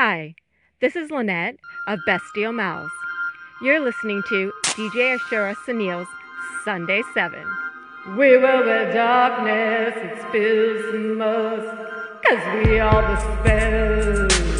Hi, this is Lynette of Bestial Mouths. You're listening to DJ Ashura Sunil's Sunday 7. We will wear darkness, it spills the most, cause we are the spell.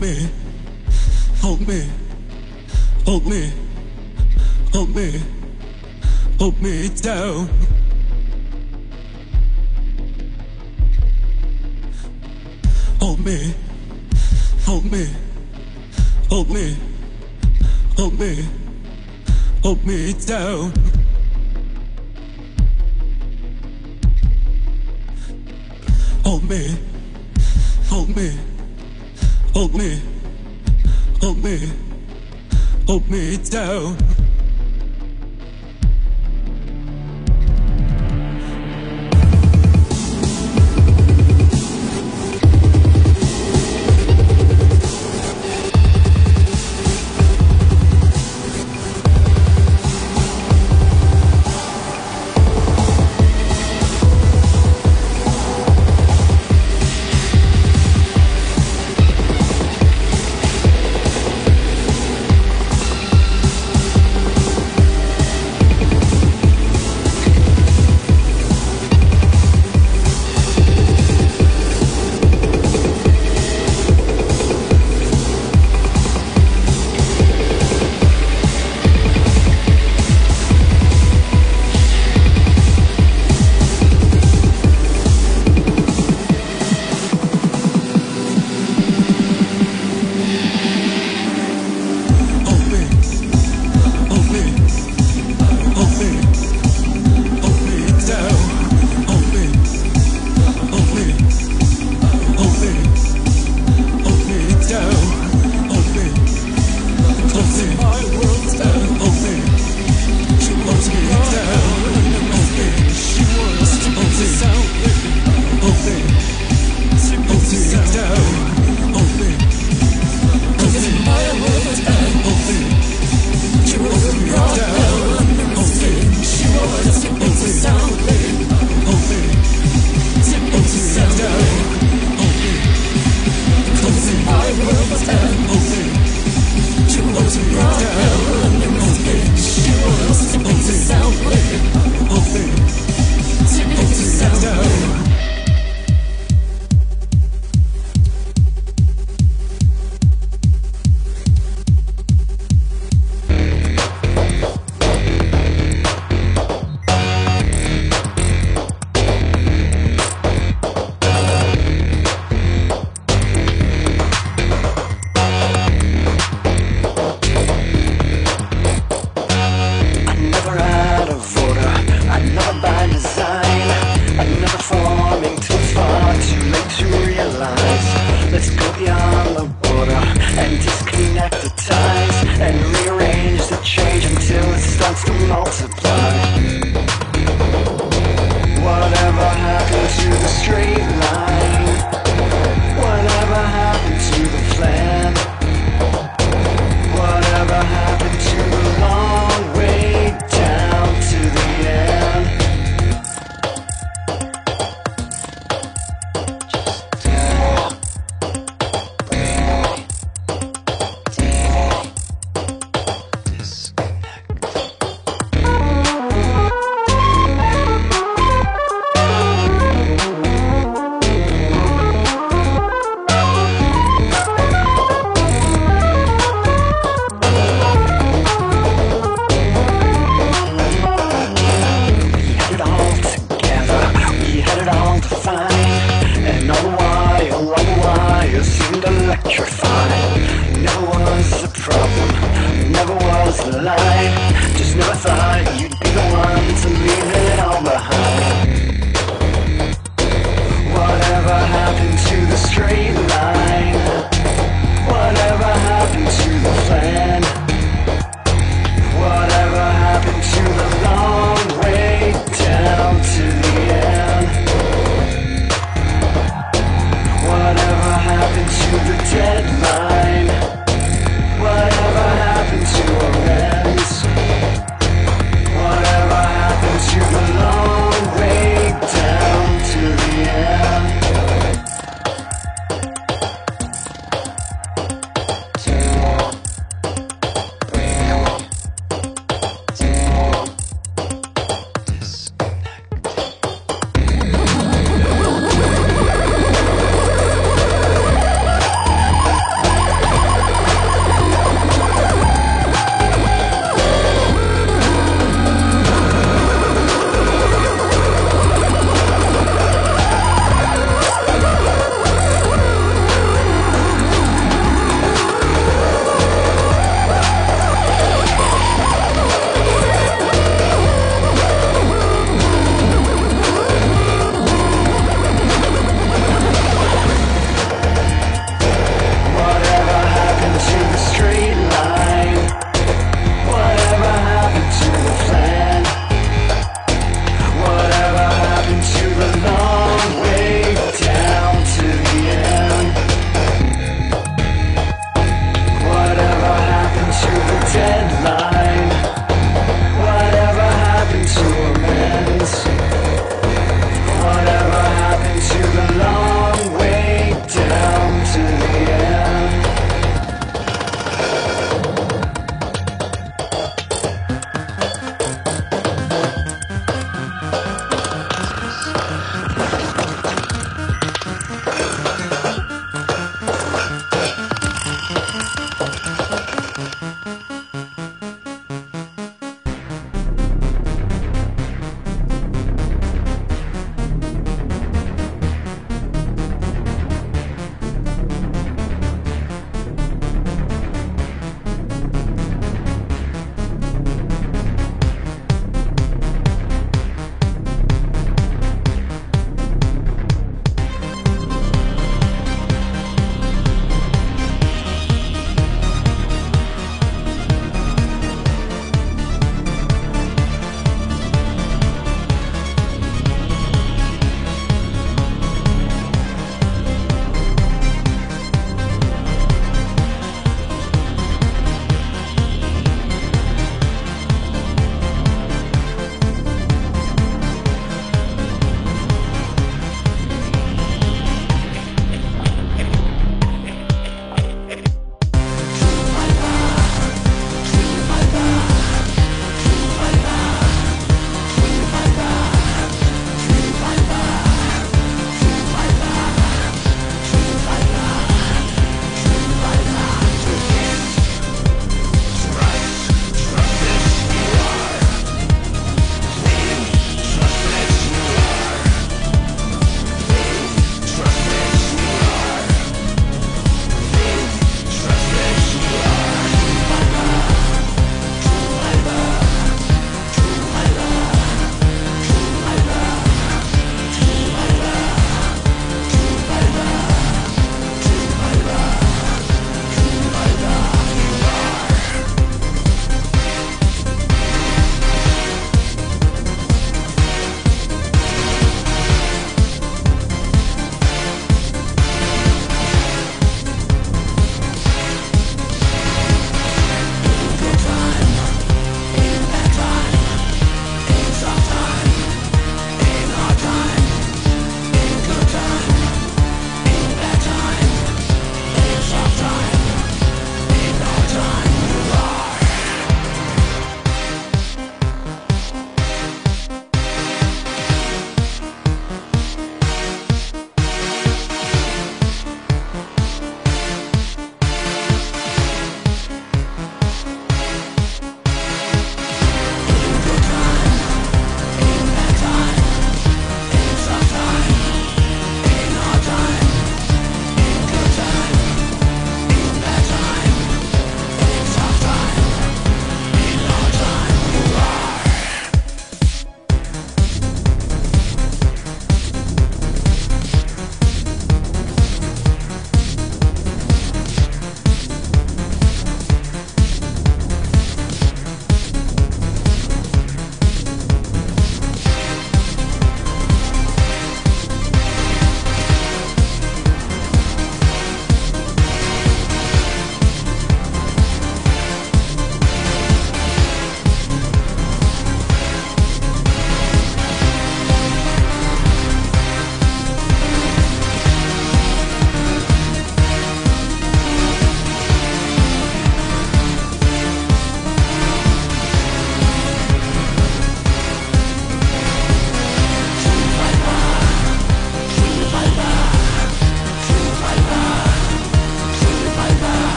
me, hold me, hold me, hold me, hold me down. Hold me, hold me, hold me, hold me, hold me down. Hold me, hold me. Hold me, hold me, hold me down.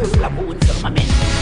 So wie Vögel am hohen